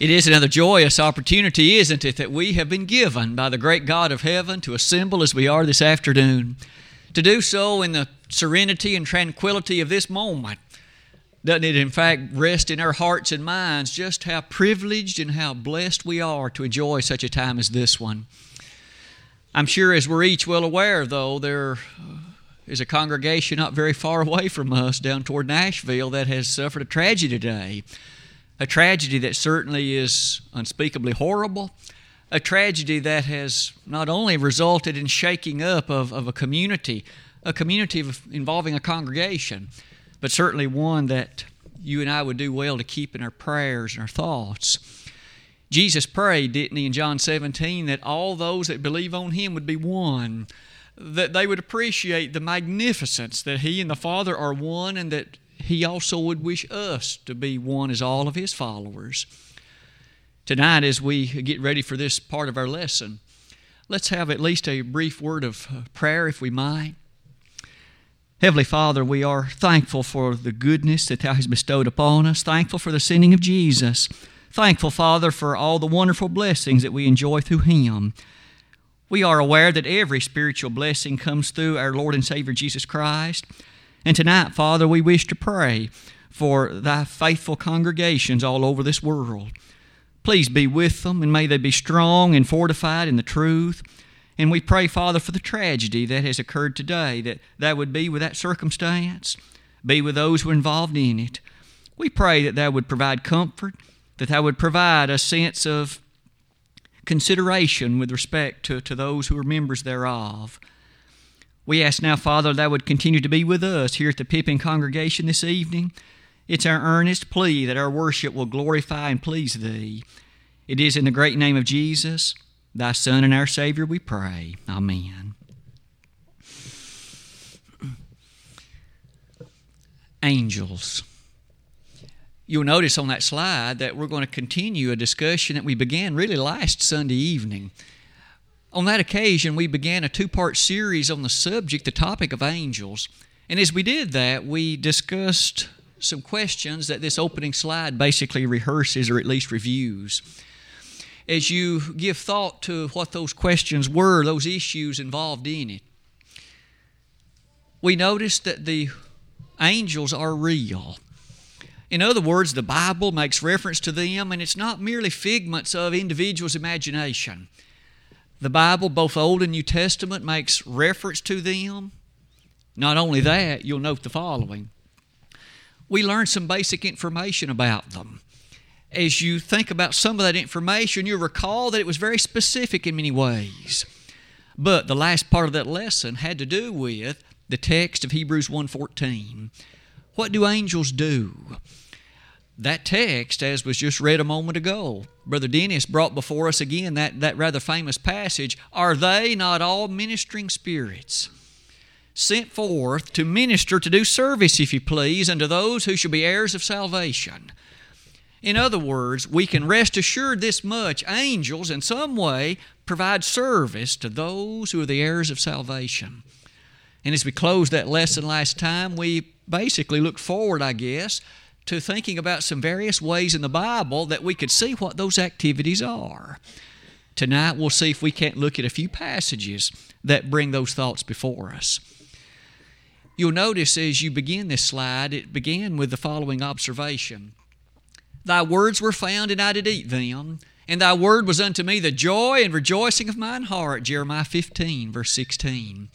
It is another joyous opportunity, isn't it, that we have been given by the great God of heaven to assemble as we are this afternoon. To do so in the serenity and tranquility of this moment. Doesn't it, in fact, rest in our hearts and minds just how privileged and how blessed we are to enjoy such a time as this one? I'm sure, as we're each well aware, though, there is a congregation not very far away from us down toward Nashville that has suffered a tragedy today a tragedy that certainly is unspeakably horrible, a tragedy that has not only resulted in shaking up of, of a community, a community of, involving a congregation, but certainly one that you and I would do well to keep in our prayers and our thoughts. Jesus prayed, didn't he, in John 17, that all those that believe on him would be one, that they would appreciate the magnificence that he and the Father are one, and that he also would wish us to be one as all of His followers. Tonight, as we get ready for this part of our lesson, let's have at least a brief word of prayer, if we might. Heavenly Father, we are thankful for the goodness that Thou hast bestowed upon us, thankful for the sending of Jesus, thankful, Father, for all the wonderful blessings that we enjoy through Him. We are aware that every spiritual blessing comes through our Lord and Savior Jesus Christ. And tonight, Father, we wish to pray for thy faithful congregations all over this world. Please be with them, and may they be strong and fortified in the truth. And we pray, Father, for the tragedy that has occurred today, that that would be with that circumstance, be with those who are involved in it. We pray that that would provide comfort, that that would provide a sense of consideration with respect to, to those who are members thereof. We ask now, Father, that would continue to be with us here at the Pippin congregation this evening. It's our earnest plea that our worship will glorify and please Thee. It is in the great name of Jesus, Thy Son and our Savior, we pray. Amen. Angels. You'll notice on that slide that we're going to continue a discussion that we began really last Sunday evening. On that occasion, we began a two part series on the subject, the topic of angels. And as we did that, we discussed some questions that this opening slide basically rehearses or at least reviews. As you give thought to what those questions were, those issues involved in it, we noticed that the angels are real. In other words, the Bible makes reference to them, and it's not merely figments of individuals' imagination. The Bible, both Old and New Testament, makes reference to them. Not only that, you'll note the following. We learn some basic information about them. As you think about some of that information, you'll recall that it was very specific in many ways. But the last part of that lesson had to do with the text of Hebrews 1:14. What do angels do? That text, as was just read a moment ago, Brother Dennis brought before us again that, that rather famous passage Are they not all ministering spirits? Sent forth to minister, to do service, if you please, unto those who shall be heirs of salvation. In other words, we can rest assured this much angels, in some way, provide service to those who are the heirs of salvation. And as we closed that lesson last time, we basically look forward, I guess, to thinking about some various ways in the Bible that we could see what those activities are. Tonight we'll see if we can't look at a few passages that bring those thoughts before us. You'll notice as you begin this slide, it began with the following observation Thy words were found, and I did eat them, and thy word was unto me the joy and rejoicing of mine heart. Jeremiah 15, verse 16.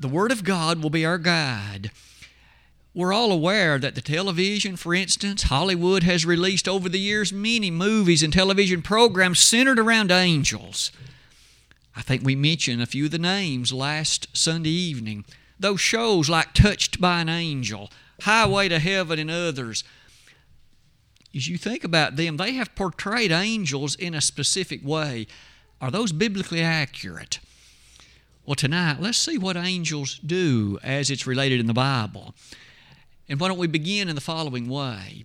The Word of God will be our guide we're all aware that the television, for instance, Hollywood has released over the years many movies and television programs centered around angels. I think we mentioned a few of the names last Sunday evening. Those shows like Touched by an Angel, Highway to Heaven, and others. As you think about them, they have portrayed angels in a specific way. Are those biblically accurate? Well, tonight, let's see what angels do as it's related in the Bible. And why don't we begin in the following way?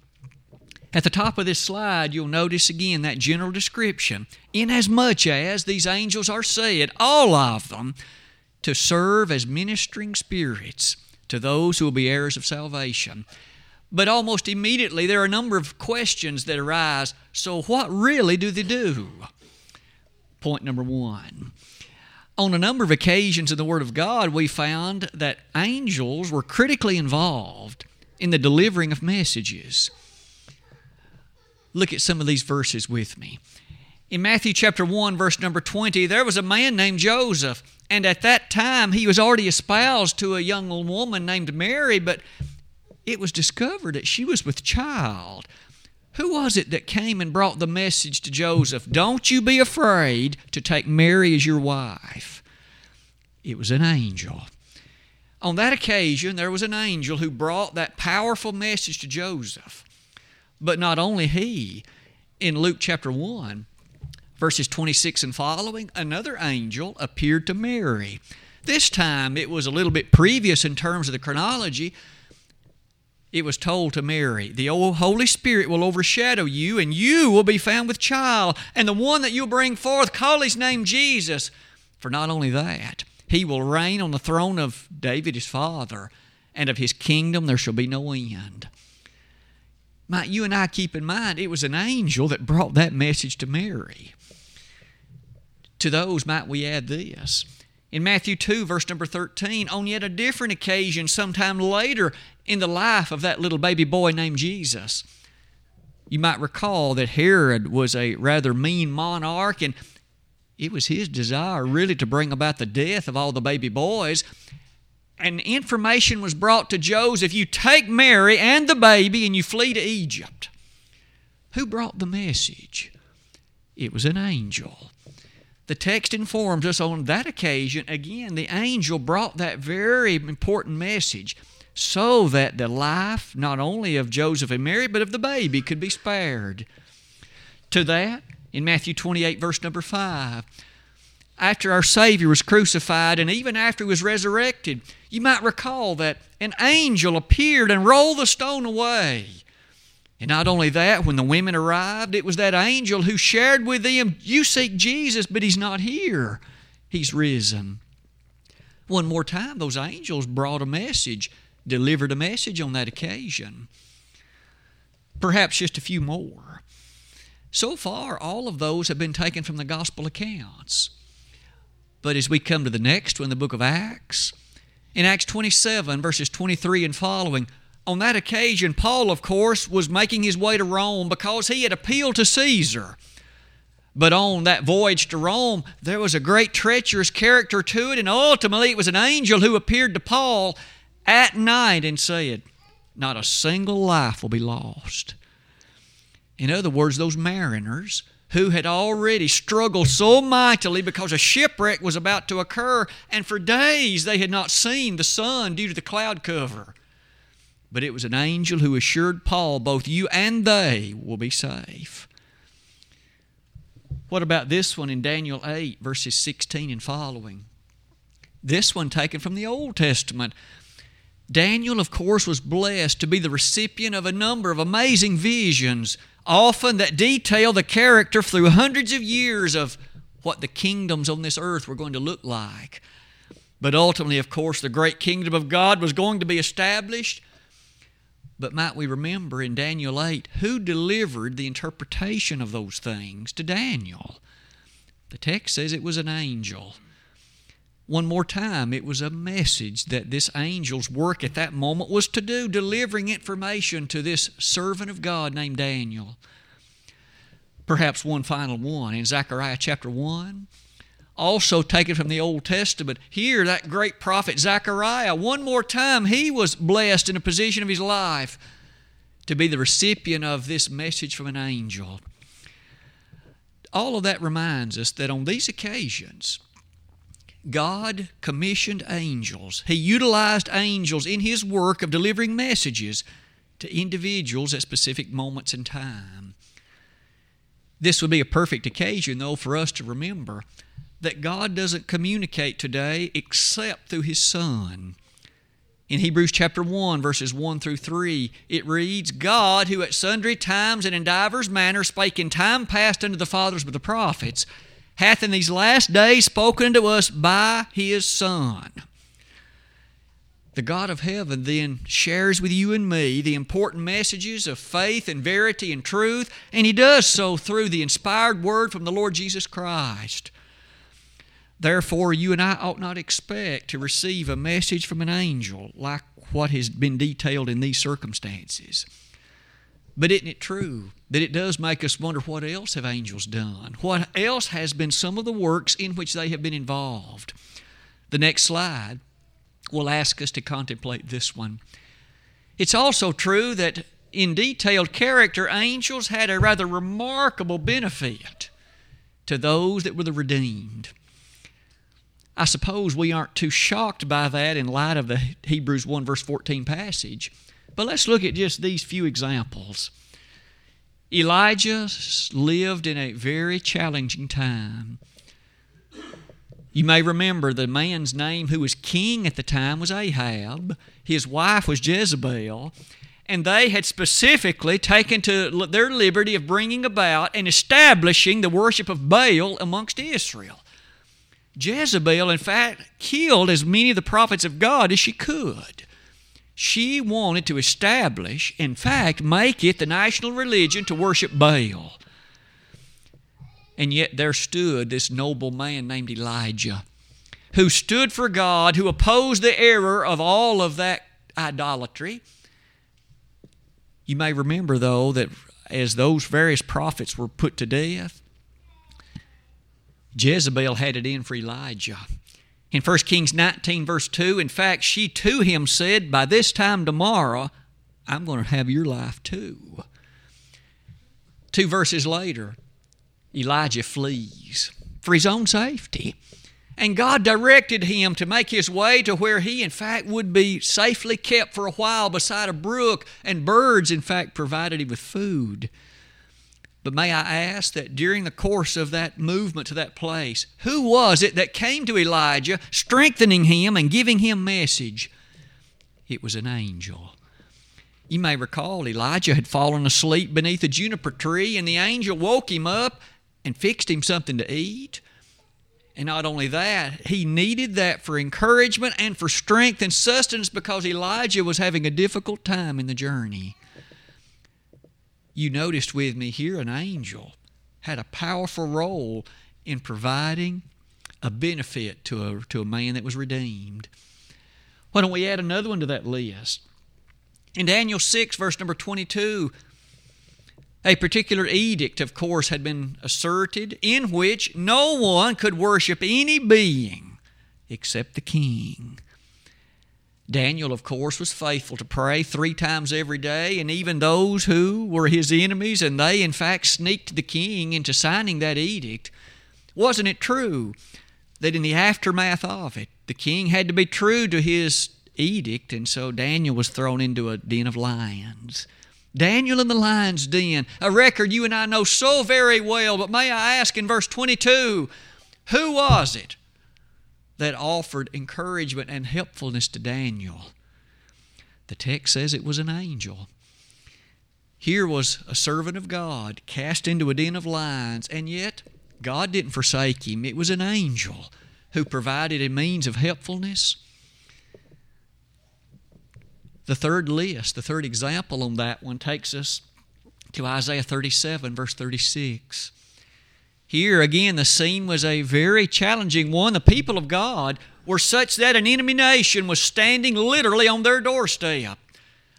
At the top of this slide, you'll notice again that general description. Inasmuch as these angels are said, all of them, to serve as ministering spirits to those who will be heirs of salvation. But almost immediately, there are a number of questions that arise. So, what really do they do? Point number one. On a number of occasions in the Word of God, we found that angels were critically involved in the delivering of messages. Look at some of these verses with me. In Matthew chapter 1, verse number 20, there was a man named Joseph, and at that time he was already espoused to a young woman named Mary, but it was discovered that she was with child. Who was it that came and brought the message to Joseph? Don't you be afraid to take Mary as your wife. It was an angel. On that occasion, there was an angel who brought that powerful message to Joseph. But not only he, in Luke chapter 1, verses 26 and following, another angel appeared to Mary. This time it was a little bit previous in terms of the chronology, it was told to Mary, The Holy Spirit will overshadow you, and you will be found with child, and the one that you'll bring forth, call his name Jesus. For not only that, he will reign on the throne of David his father, and of his kingdom there shall be no end. Might you and I keep in mind it was an angel that brought that message to Mary. To those might we add this. In Matthew 2, verse number 13, on yet a different occasion, sometime later in the life of that little baby boy named Jesus, you might recall that Herod was a rather mean monarch, and it was his desire really to bring about the death of all the baby boys. And information was brought to Joseph if you take Mary and the baby and you flee to Egypt. Who brought the message? It was an angel. The text informs us on that occasion, again, the angel brought that very important message so that the life not only of Joseph and Mary, but of the baby could be spared. To that, in Matthew 28, verse number 5, after our Savior was crucified and even after he was resurrected, you might recall that an angel appeared and rolled the stone away. And not only that, when the women arrived, it was that angel who shared with them, You seek Jesus, but he's not here. He's risen. One more time, those angels brought a message, delivered a message on that occasion. Perhaps just a few more. So far, all of those have been taken from the gospel accounts. But as we come to the next one, the book of Acts, in Acts 27, verses 23 and following, on that occasion, Paul, of course, was making his way to Rome because he had appealed to Caesar. But on that voyage to Rome, there was a great treacherous character to it, and ultimately it was an angel who appeared to Paul at night and said, Not a single life will be lost. In other words, those mariners who had already struggled so mightily because a shipwreck was about to occur, and for days they had not seen the sun due to the cloud cover but it was an angel who assured Paul, both you and they will be safe. What about this one in Daniel 8, verses 16 and following? This one taken from the Old Testament. Daniel, of course, was blessed to be the recipient of a number of amazing visions, often that detail the character through hundreds of years of what the kingdoms on this earth were going to look like. But ultimately, of course, the great kingdom of God was going to be established but might we remember in Daniel 8 who delivered the interpretation of those things to Daniel? The text says it was an angel. One more time, it was a message that this angel's work at that moment was to do, delivering information to this servant of God named Daniel. Perhaps one final one in Zechariah chapter 1 also taken from the Old Testament. Here, that great prophet Zechariah, one more time, he was blessed in a position of his life to be the recipient of this message from an angel. All of that reminds us that on these occasions, God commissioned angels. He utilized angels in His work of delivering messages to individuals at specific moments in time. This would be a perfect occasion, though, for us to remember that God doesn't communicate today except through His Son. In Hebrews chapter 1, verses 1 through 3, it reads God, who at sundry times and in divers manners spake in time past unto the fathers with the prophets, hath in these last days spoken unto us by His Son. the God of heaven then shares with you and me the important messages of faith and verity and truth, and He does so through the inspired word from the Lord Jesus Christ. Therefore, you and I ought not expect to receive a message from an angel like what has been detailed in these circumstances. But isn't it true that it does make us wonder what else have angels done? What else has been some of the works in which they have been involved? The next slide will ask us to contemplate this one. It's also true that in detailed character, angels had a rather remarkable benefit to those that were the redeemed. I suppose we aren't too shocked by that in light of the Hebrews 1 verse 14 passage. But let's look at just these few examples. Elijah lived in a very challenging time. You may remember the man's name who was king at the time was Ahab. His wife was Jezebel. And they had specifically taken to their liberty of bringing about and establishing the worship of Baal amongst Israel. Jezebel, in fact, killed as many of the prophets of God as she could. She wanted to establish, in fact, make it the national religion to worship Baal. And yet there stood this noble man named Elijah, who stood for God, who opposed the error of all of that idolatry. You may remember, though, that as those various prophets were put to death, Jezebel had it in for Elijah. In 1 Kings 19, verse 2, in fact, she to him said, By this time tomorrow, I'm going to have your life too. Two verses later, Elijah flees for his own safety. And God directed him to make his way to where he, in fact, would be safely kept for a while beside a brook, and birds, in fact, provided him with food. But may I ask that during the course of that movement to that place, who was it that came to Elijah, strengthening him and giving him message? It was an angel. You may recall Elijah had fallen asleep beneath a juniper tree, and the angel woke him up and fixed him something to eat. And not only that, he needed that for encouragement and for strength and sustenance because Elijah was having a difficult time in the journey you noticed with me here an angel had a powerful role in providing a benefit to a, to a man that was redeemed. Why don't we add another one to that list? In Daniel 6, verse number 22, a particular edict, of course, had been asserted in which no one could worship any being except the king. Daniel, of course, was faithful to pray three times every day, and even those who were his enemies, and they, in fact, sneaked the king into signing that edict. Wasn't it true that in the aftermath of it, the king had to be true to his edict, and so Daniel was thrown into a den of lions? Daniel in the lion's den, a record you and I know so very well, but may I ask in verse 22 who was it that offered encouragement and helpfulness to Daniel. The text says it was an angel. Here was a servant of God cast into a den of lions, and yet God didn't forsake him. It was an angel who provided a means of helpfulness. The third list, the third example on that one takes us to Isaiah 37, verse 36. Here again, the scene was a very challenging one. The people of God were such that an enemy nation was standing literally on their doorstep.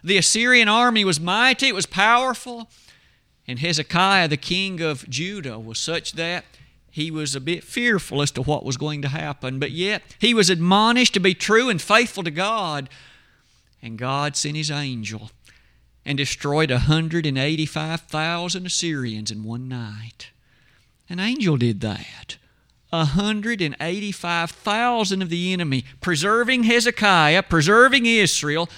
The Assyrian army was mighty, it was powerful, and Hezekiah, the king of Judah, was such that he was a bit fearful as to what was going to happen, but yet he was admonished to be true and faithful to God. And God sent his angel and destroyed 185,000 Assyrians in one night. An angel did that. 185,000 of the enemy, preserving Hezekiah, preserving Israel,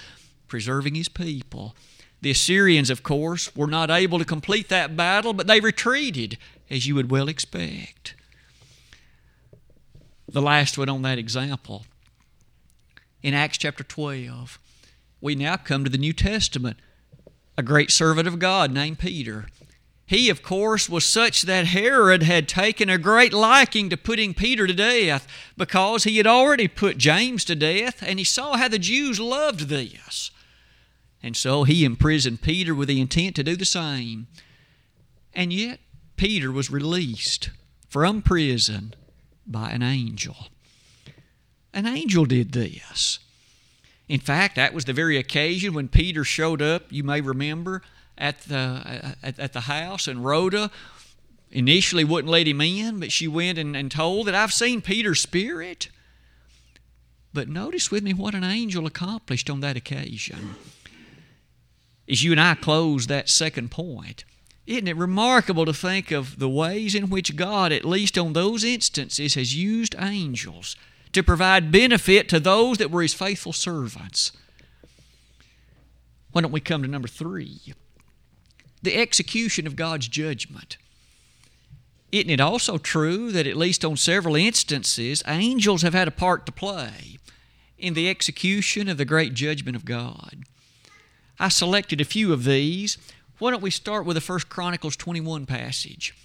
preserving his people. The Assyrians, of course, were not able to complete that battle, but they retreated, as you would well expect. The last one on that example. In Acts chapter 12, we now come to the New Testament. A great servant of God named Peter He, of course, was such that Herod had taken a great liking to putting Peter to death because he had already put James to death, and he saw how the Jews loved this. And so he imprisoned Peter with the intent to do the same. And yet, Peter was released from prison by an angel. An angel did this. In fact, that was the very occasion when Peter showed up, you may remember, at the, at, at the house, and Rhoda initially wouldn't let him in, but she went and, and told that I've seen Peter's spirit. But notice with me what an angel accomplished on that occasion. As you and I close that second point, isn't it remarkable to think of the ways in which God, at least on those instances, has used angels to provide benefit to those that were His faithful servants? Why don't we come to number three? The execution of God's judgment. Isn't it also true that, at least on several instances, angels have had a part to play in the execution of the great judgment of God? I selected a few of these. Why don't we start with the First Chronicles 21 passage?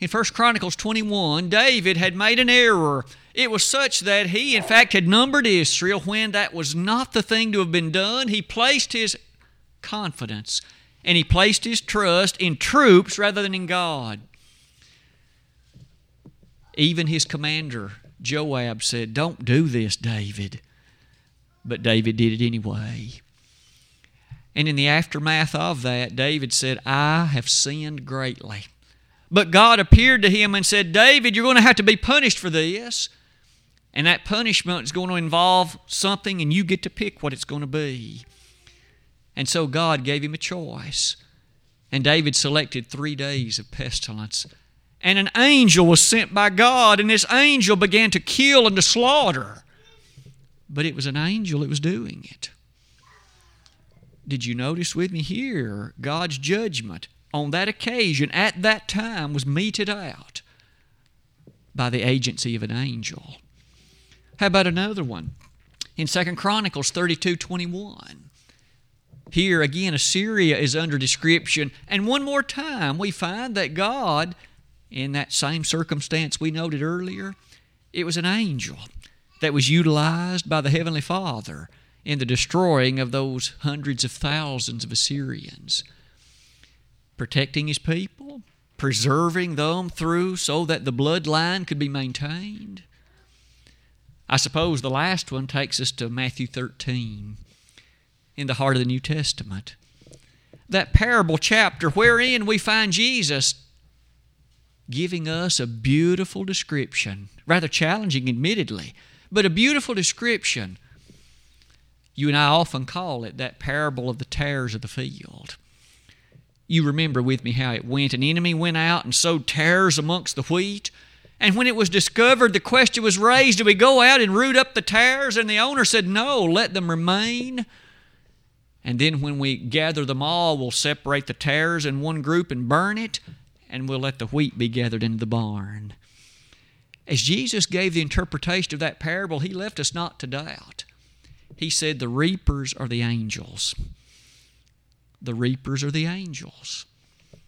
In First Chronicles 21, David had made an error. It was such that he, in fact, had numbered Israel when that was not the thing to have been done. He placed his confidence and he placed his trust in troops rather than in God. Even his commander, Joab, said, Don't do this, David. But David did it anyway. And in the aftermath of that, David said, I have sinned greatly. But God appeared to him and said, David, you're going to have to be punished for this. And that punishment is going to involve something, and you get to pick what it's going to be. And so God gave him a choice. And David selected three days of pestilence. And an angel was sent by God, and this angel began to kill and to slaughter. But it was an angel that was doing it. Did you notice with me here? God's judgment on that occasion, at that time, was meted out by the agency of an angel. How about another one? In Second Chronicles 32 21. Here again, Assyria is under description. And one more time, we find that God, in that same circumstance we noted earlier, it was an angel that was utilized by the Heavenly Father in the destroying of those hundreds of thousands of Assyrians, protecting His people, preserving them through so that the bloodline could be maintained. I suppose the last one takes us to Matthew 13 in the heart of the New Testament. That parable chapter wherein we find Jesus giving us a beautiful description, rather challenging, admittedly, but a beautiful description. You and I often call it that parable of the tares of the field. You remember with me how it went. An enemy went out and sowed tares amongst the wheat. And when it was discovered, the question was raised do we go out and root up the tares? And the owner said, No, let them remain. And then when we gather them all, we'll separate the tares in one group and burn it, and we'll let the wheat be gathered into the barn. As Jesus gave the interpretation of that parable, he left us not to doubt. He said, The reapers are the angels. The reapers are the angels.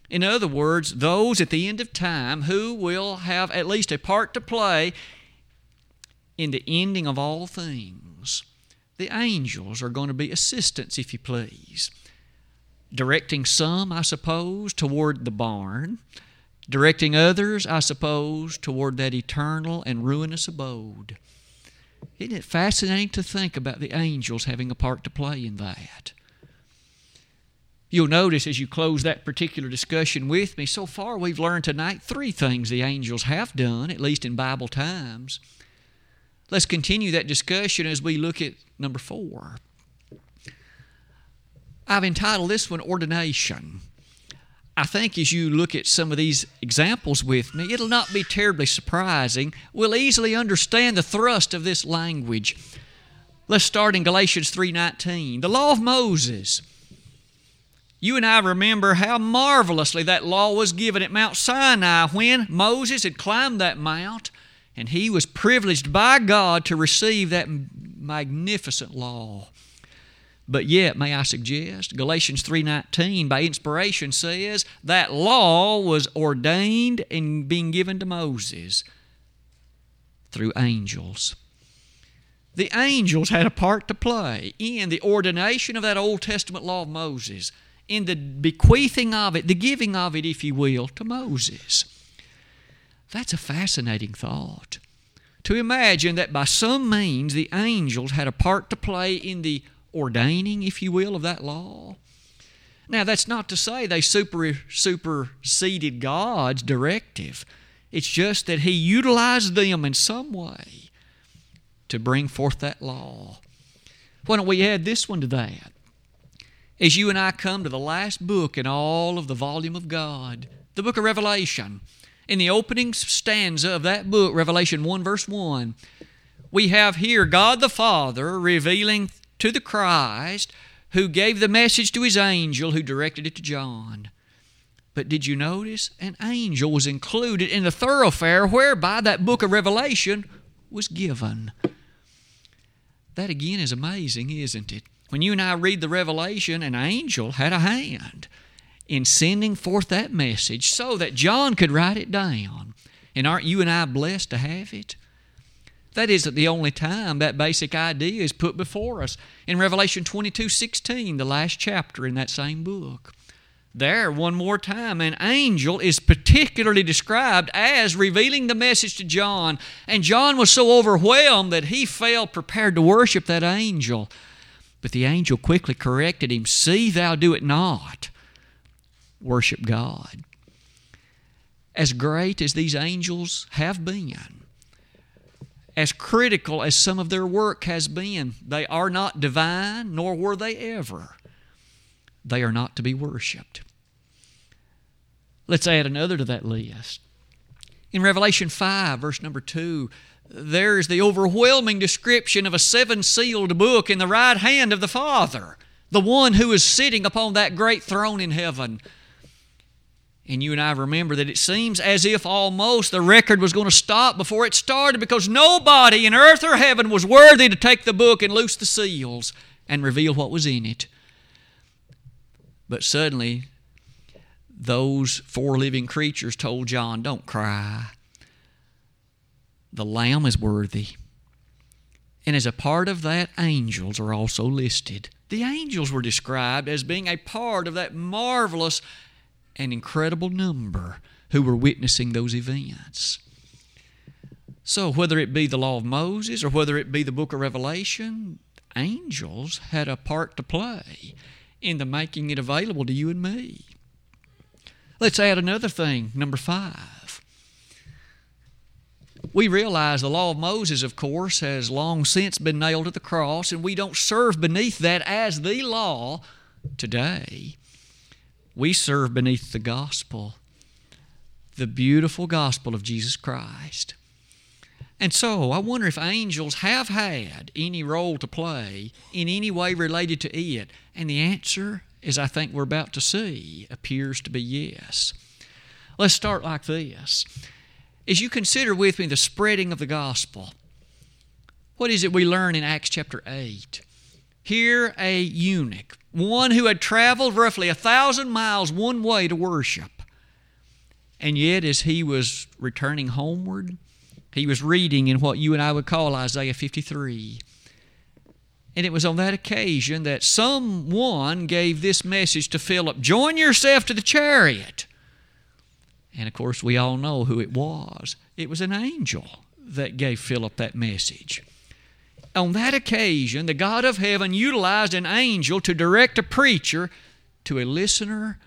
In other words, those at the end of time who will have at least a part to play in the ending of all things the angels are going to be assistants, if you please. Directing some, I suppose, toward the barn, directing others, I suppose, toward that eternal and ruinous abode. Isn't it fascinating to think about the angels having a part to play in that? You'll notice as you close that particular discussion with me, so far we've learned tonight three things the angels have done, at least in Bible times. Let's continue that discussion as we look at number four. I've entitled this one Ordination. I think as you look at some of these examples with me, it'll not be terribly surprising. We'll easily understand the thrust of this language. Let's start in Galatians 3:19. The law of Moses. You and I remember how marvelously that law was given at Mount Sinai when Moses had climbed that mount and he was privileged by God to receive that magnificent law. But yet, may I suggest, Galatians 3:19 by inspiration says that law was ordained and being given to Moses through angels. The angels had a part to play in the ordination of that Old Testament law of Moses, in the bequeathing of it, the giving of it, if you will, to Moses. That's a fascinating thought. To imagine that by some means the angels had a part to play in the ordaining, if you will, of that law. Now, that's not to say they super, superseded God's directive. It's just that He utilized them in some way to bring forth that law. Why don't we add this one to that? As you and I come to the last book in all of the volume of God, the book of Revelation, in the opening stanza of that book, Revelation 1, verse 1, we have here God the Father revealing to the Christ who gave the message to his angel who directed it to John. But did you notice? An angel was included in the thoroughfare whereby that book of Revelation was given. That again is amazing, isn't it? When you and I read the Revelation, an angel had a hand in sending forth that message so that John could write it down. And aren't you and I blessed to have it? That isn't the only time that basic idea is put before us. In Revelation 22 16, the last chapter in that same book, there, one more time, an angel is particularly described as revealing the message to John. And John was so overwhelmed that he fell prepared to worship that angel. But the angel quickly corrected him See, thou do it not. Worship God. As great as these angels have been, as critical as some of their work has been. They are not divine, nor were they ever. They are not to be worshiped. Let's add another to that list. In Revelation 5, verse number 2, there's the overwhelming description of a seven sealed book in the right hand of the Father, the one who is sitting upon that great throne in heaven. And you and I remember that it seems as if almost the record was going to stop before it started because nobody in earth or heaven was worthy to take the book and loose the seals and reveal what was in it. But suddenly, those four living creatures told John, Don't cry. The Lamb is worthy. And as a part of that, angels are also listed. The angels were described as being a part of that marvelous an incredible number who were witnessing those events. So, whether it be the law of Moses or whether it be the book of Revelation, angels had a part to play in the making it available to you and me. Let's add another thing, number five. We realize the law of Moses, of course, has long since been nailed to the cross, and we don't serve beneath that as the law today. We serve beneath the gospel, the beautiful gospel of Jesus Christ. And so I wonder if angels have had any role to play in any way related to it. And the answer, as I think we're about to see, appears to be yes. Let's start like this. As you consider with me the spreading of the gospel, what is it we learn in Acts chapter 8? Here, a eunuch, one who had traveled roughly a thousand miles one way to worship. And yet, as he was returning homeward, he was reading in what you and I would call Isaiah 53. And it was on that occasion that someone gave this message to Philip Join yourself to the chariot. And of course, we all know who it was. It was an angel that gave Philip that message on that occasion, the God of heaven utilized an angel to direct a preacher to a listener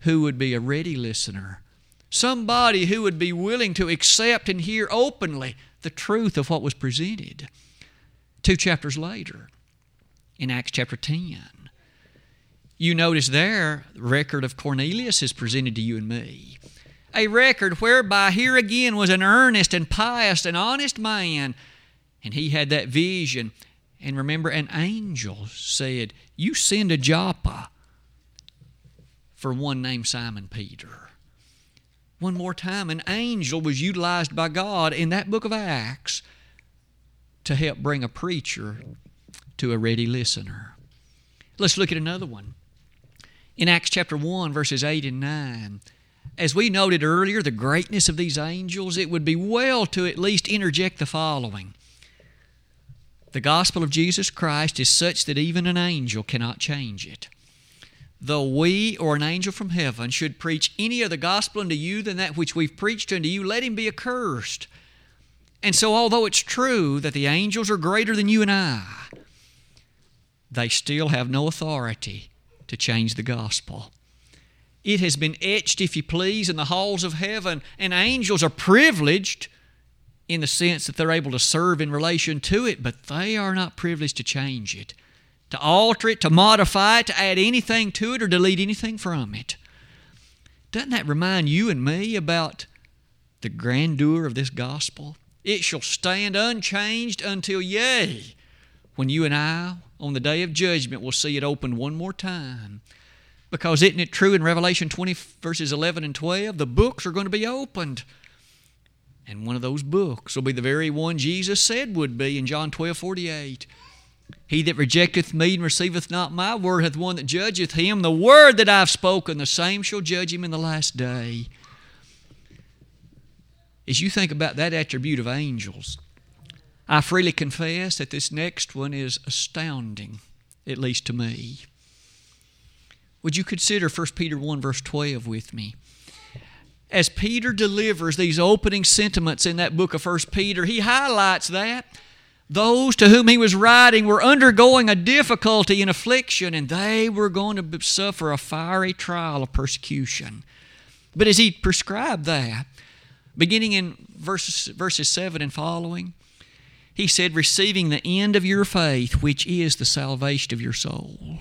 who would be a ready listener. Somebody who would be willing to accept and hear openly the truth of what was presented. Two chapters later, in Acts chapter 10, you notice there, the record of Cornelius is presented to you and me. A record whereby here again was an earnest and pious and honest man and he had that vision. And remember, an angel said, You send a Joppa for one named Simon Peter. One more time, an angel was utilized by God in that book of Acts to help bring a preacher to a ready listener. Let's look at another one. In Acts chapter 1, verses 8 and 9, as we noted earlier, the greatness of these angels, it would be well to at least interject the following. The gospel of Jesus Christ is such that even an angel cannot change it. Though we or an angel from heaven should preach any other gospel unto you than that which we've preached unto you, let him be accursed. And so, although it's true that the angels are greater than you and I, they still have no authority to change the gospel. It has been etched, if you please, in the halls of heaven, and angels are privileged in the sense that they're able to serve in relation to it, but they are not privileged to change it, to alter it, to modify it, to add anything to it, or delete anything from it. Doesn't that remind you and me about the grandeur of this gospel? It shall stand unchanged until, yea, when you and I, on the day of judgment, will see it opened one more time. Because isn't it true in Revelation 20, verses 11 and 12? The books are going to be opened. And one of those books will be the very one Jesus said would be in John 12, 48. He that rejecteth me and receiveth not my word hath one that judgeth him. The word that I've spoken, the same shall judge him in the last day as you think about that attribute of angels, I freely confess that this next one is astounding, at least to me. Would you consider 1 Peter 1, verse 12 with me? As Peter delivers these opening sentiments in that book of 1 Peter, he highlights that those to whom he was writing were undergoing a difficulty and affliction, and they were going to suffer a fiery trial of persecution. But as he prescribed that, beginning in verses, verses 7 and following, he said, Receiving the end of your faith, which is the salvation of your soul.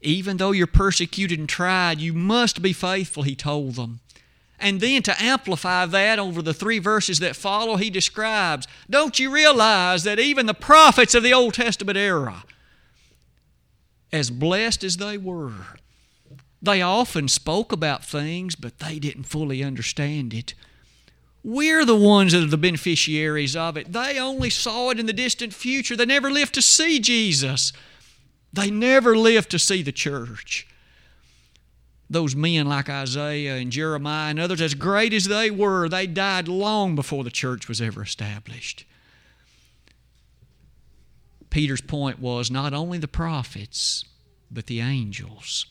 Even though you're persecuted and tried, you must be faithful, he told them. And then to amplify that over the three verses that follow, he describes Don't you realize that even the prophets of the Old Testament era, as blessed as they were, they often spoke about things, but they didn't fully understand it. We're the ones that are the beneficiaries of it. They only saw it in the distant future. They never lived to see Jesus. They never lived to see the church. Those men like Isaiah and Jeremiah and others, as great as they were, they died long before the church was ever established. Peter's point was not only the prophets, but the angels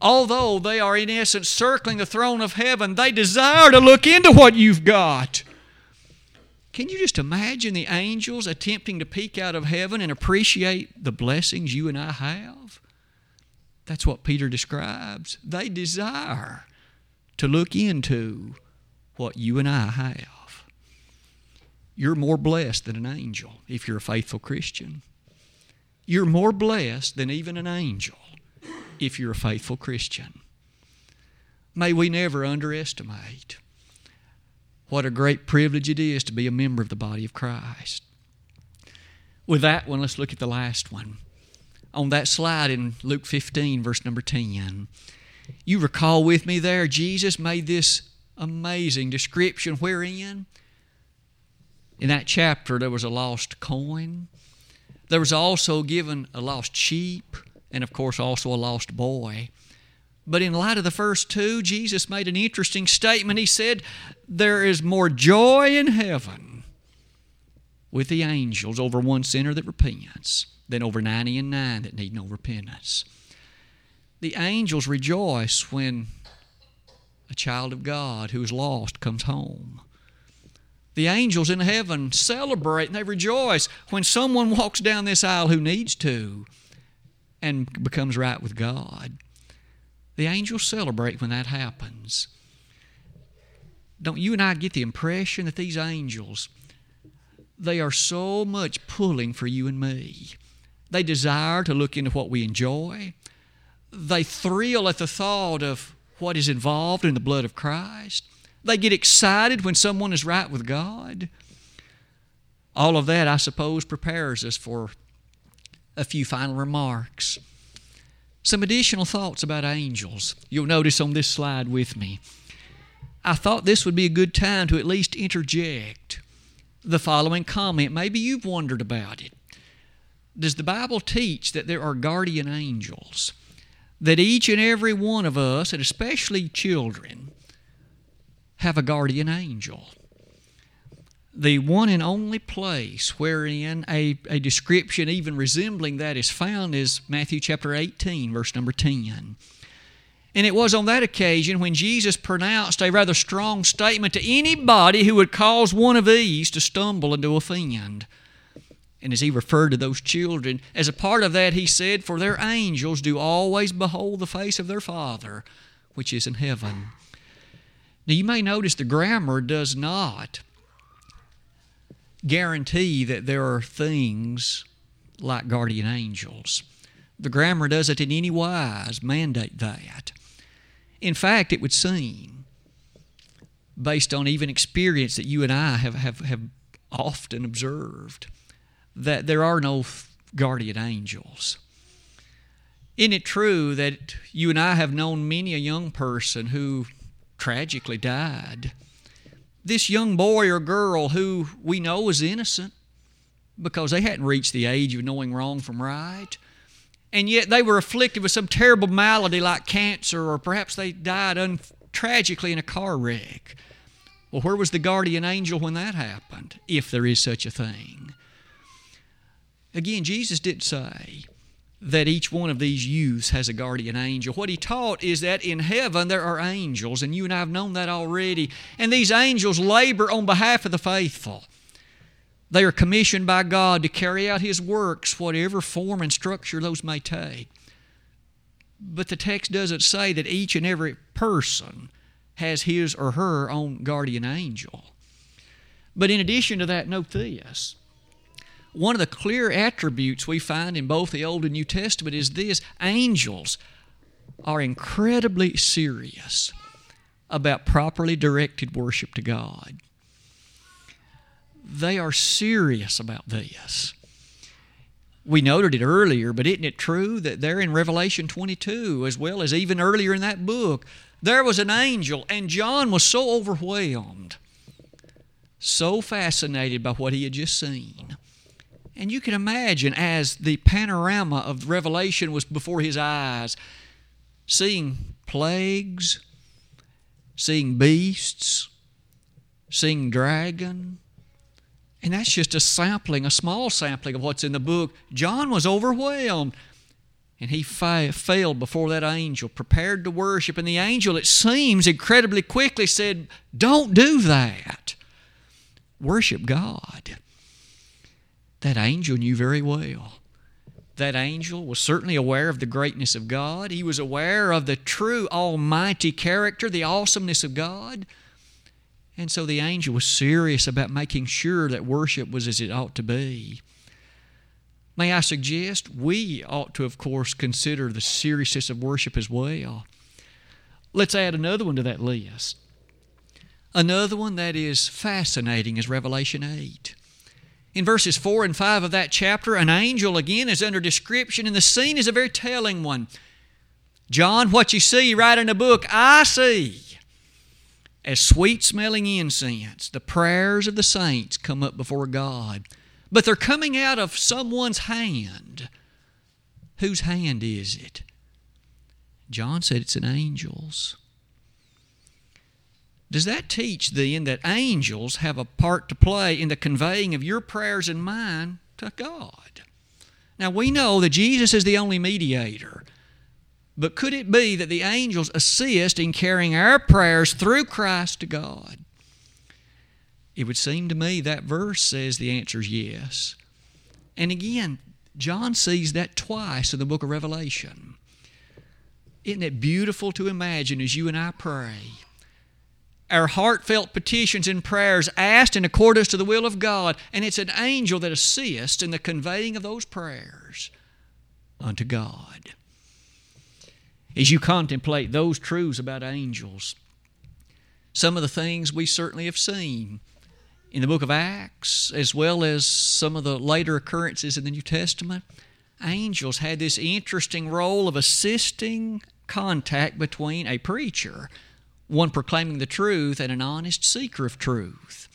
although they are in essence circling the throne of heaven, they desire to look into what you've got. Can you just imagine the angels attempting to peek out of heaven and appreciate the blessings you and I have? That's what Peter describes. They desire to look into what you and I have. You're more blessed than an angel if you're a faithful Christian. You're more blessed than even an angel if you're a faithful Christian. May we never underestimate what a great privilege it is to be a member of the body of Christ. With that one, let's look at the last one. On that slide in Luke 15, verse number 10, you recall with me there, Jesus made this amazing description wherein in that chapter there was a lost coin. There was also given a lost sheep and of course also a lost boy. But in light of the first two, Jesus made an interesting statement. He said, There is more joy in heaven with the angels over one sinner that repents than over 90 and 9 that need no repentance. The angels rejoice when a child of God who is lost comes home. The angels in heaven celebrate and they rejoice when someone walks down this aisle who needs to and becomes right with God. The angels celebrate when that happens. Don't you and I get the impression that these angels, they are so much pulling for you and me? They desire to look into what we enjoy. They thrill at the thought of what is involved in the blood of Christ. They get excited when someone is right with God. All of that, I suppose, prepares us for a few final remarks. Some additional thoughts about angels. You'll notice on this slide with me. I thought this would be a good time to at least interject the following comment. Maybe you've wondered about it. does the Bible teach that there are guardian angels? That each and every one of us, and especially children, have a guardian angel. The one and only place wherein a, a description even resembling that is found is Matthew chapter 18, verse number 10. And it was on that occasion when Jesus pronounced a rather strong statement to anybody who would cause one of these to stumble and to offend. And as he referred to those children, as a part of that, he said, For their angels do always behold the face of their Father, which is in heaven. Now, you may notice the grammar does not guarantee that there are things like guardian angels. The grammar doesn't in any wise mandate that. In fact, it would seem, based on even experience that you and I have, have, have often observed, that there are no guardian angels. Isn't it true that you and I have known many a young person who tragically died? This young boy or girl who we know was innocent because they hadn't reached the age of knowing wrong from right, and yet they were afflicted with some terrible malady like cancer, or perhaps they died un- tragically in a car wreck. Well, where was the guardian angel when that happened, if there is such a thing? Again, Jesus didn't say that each one of these youths has a guardian angel. What he taught is that in heaven there are angels, and you and I have known that already. And these angels labor on behalf of the faithful. They are commissioned by God to carry out His works, whatever form and structure those may take. But the text doesn't say that each and every person has his or her own guardian angel. But in addition to that, note this one of the clear attributes we find in both the Old and New Testament is this angels are incredibly serious about properly directed worship to God. They are serious about this. We noted it earlier, but isn't it true that there in Revelation 22, as well as even earlier in that book, there was an angel, and John was so overwhelmed, so fascinated by what he had just seen and you can imagine as the panorama of Revelation was before his eyes, seeing plagues, seeing beasts, seeing dragon. And that's just a sampling, a small sampling of what's in the book. John was overwhelmed. And he fa- failed before that angel, prepared to worship. And the angel, it seems, incredibly quickly said, Don't do that. Worship God that angel knew very well. That angel was certainly aware of the greatness of God. He was aware of the true almighty character, the awesomeness of God. And so the angel was serious about making sure that worship was as it ought to be. May I suggest we ought to, of course, consider the seriousness of worship as well. Let's add another one to that list. Another one that is fascinating is Revelation 8. In verses 4 and 5 of that chapter, an angel again is under description, and the scene is a very telling one. John, what you see right in the book, I see as sweet smelling incense. The prayers of the saints come up before God, but they're coming out of someone's hand. Whose hand is it? John said it's an angel's. Does that teach then that angels have a part to play in the conveying of your prayers and mine to God? Now we know that Jesus is the only mediator. But could it be that the angels assist in carrying our prayers through Christ to God? It would seem to me that verse says the answer is yes. And again, John sees that twice in the book of Revelation. Isn't it beautiful to imagine as you and I pray? Our heartfelt petitions and prayers asked in accordance to the will of God, and it's an angel that assists in the conveying of those prayers unto God. As you contemplate those truths about angels, some of the things we certainly have seen in the book of Acts, as well as some of the later occurrences in the New Testament, angels had this interesting role of assisting contact between a preacher one proclaiming the truth and an honest seeker of truth.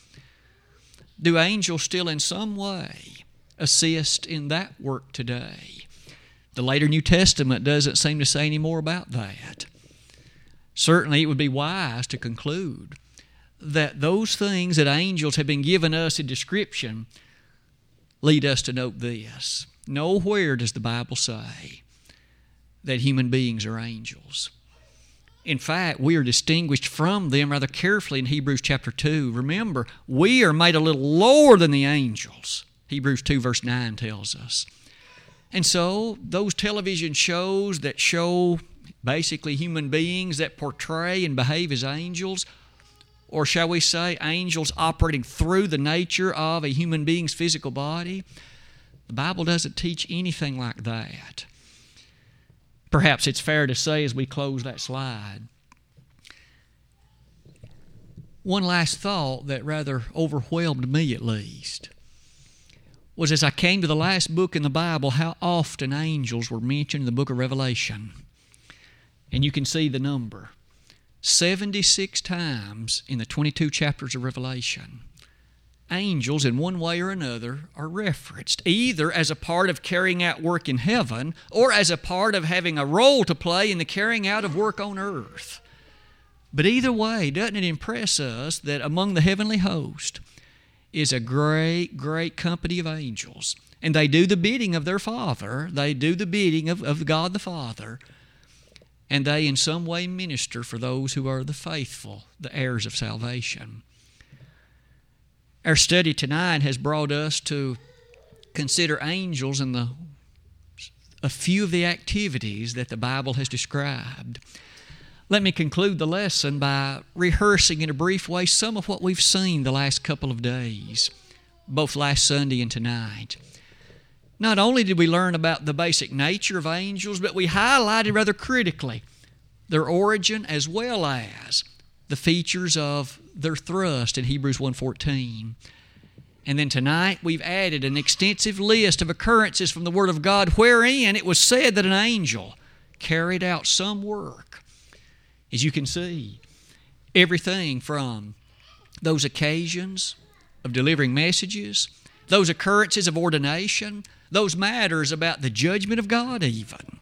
Do angels still, in some way, assist in that work today. The later New Testament doesn't seem to say any more about that. Certainly, it would be wise to conclude that those things that angels have been given us in description lead us to note this. Nowhere does the Bible say that human beings are angels. In fact, we are distinguished from them rather carefully in Hebrews chapter 2. Remember, we are made a little lower than the angels. Hebrews 2, verse 9 tells us. And so, those television shows that show basically human beings that portray and behave as angels, or shall we say, angels operating through the nature of a human being's physical body, the Bible doesn't teach anything like that. Perhaps it's fair to say as we close that slide. One last thought that rather overwhelmed me, at least, was as I came to the last book in the Bible, how often angels were mentioned in the book of Revelation. And you can see the number 76 times in the 22 chapters of Revelation. Angels, in one way or another, are referenced, either as a part of carrying out work in heaven or as a part of having a role to play in the carrying out of work on earth. But either way, doesn't it impress us that among the heavenly host, is a great, great company of angels. And they do the bidding of their Father, they do the bidding of, of God the Father, and they in some way minister for those who are the faithful, the heirs of salvation. Our study tonight has brought us to consider angels and the a few of the activities that the Bible has described. Let me conclude the lesson by rehearsing in a brief way some of what we've seen the last couple of days, both last Sunday and tonight. Not only did we learn about the basic nature of angels, but we highlighted rather critically their origin as well as the features of their thrust in Hebrews 1:14. And then tonight we've added an extensive list of occurrences from the word of God wherein it was said that an angel carried out some work as you can see, everything from those occasions of delivering messages, those occurrences of ordination, those matters about the judgment of God, even,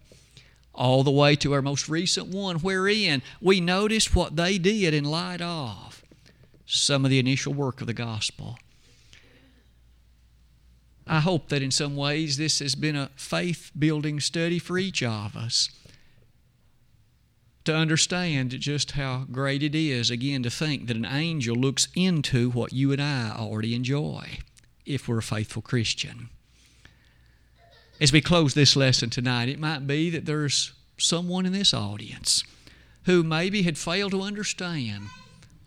all the way to our most recent one, wherein we noticed what they did in light of some of the initial work of the gospel. I hope that in some ways this has been a faith building study for each of us to understand just how great it is, again, to think that an angel looks into what you and I already enjoy if we're a faithful Christian. As we close this lesson tonight, it might be that there's someone in this audience who maybe had failed to understand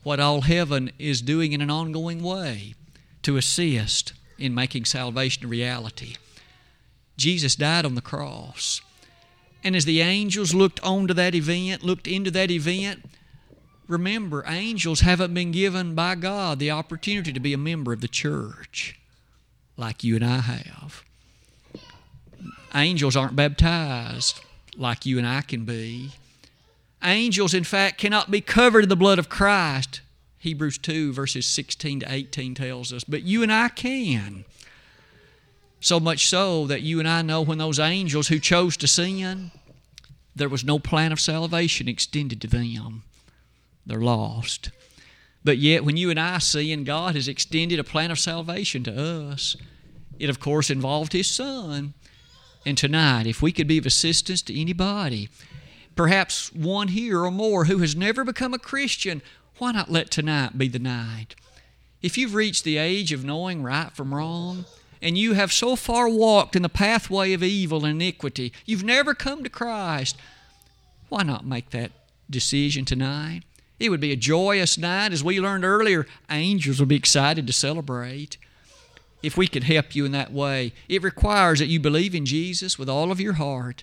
what all heaven is doing in an ongoing way to assist in making salvation a reality. Jesus died on the cross. And as the angels looked onto that event, looked into that event, remember, angels haven't been given by God the opportunity to be a member of the church like you and I have. Angels aren't baptized like you and I can be. Angels, in fact, cannot be covered in the blood of Christ. Hebrews 2, verses 16 to 18 tells us. But you and I can. So much so that you and I know when those angels who chose to sin, there was no plan of salvation extended to them. They're lost. But yet, when you and I sin, God has extended a plan of salvation to us. It, of course, involved His Son. And tonight, if we could be of assistance to anybody, perhaps one here or more who has never become a Christian, why not let tonight be the night? If you've reached the age of knowing right from wrong, and you have so far walked in the pathway of evil and iniquity, you've never come to Christ, why not make that decision tonight? It would be a joyous night. As we learned earlier, angels would be excited to celebrate. If we could help you in that way, it requires that you believe in Jesus with all of your heart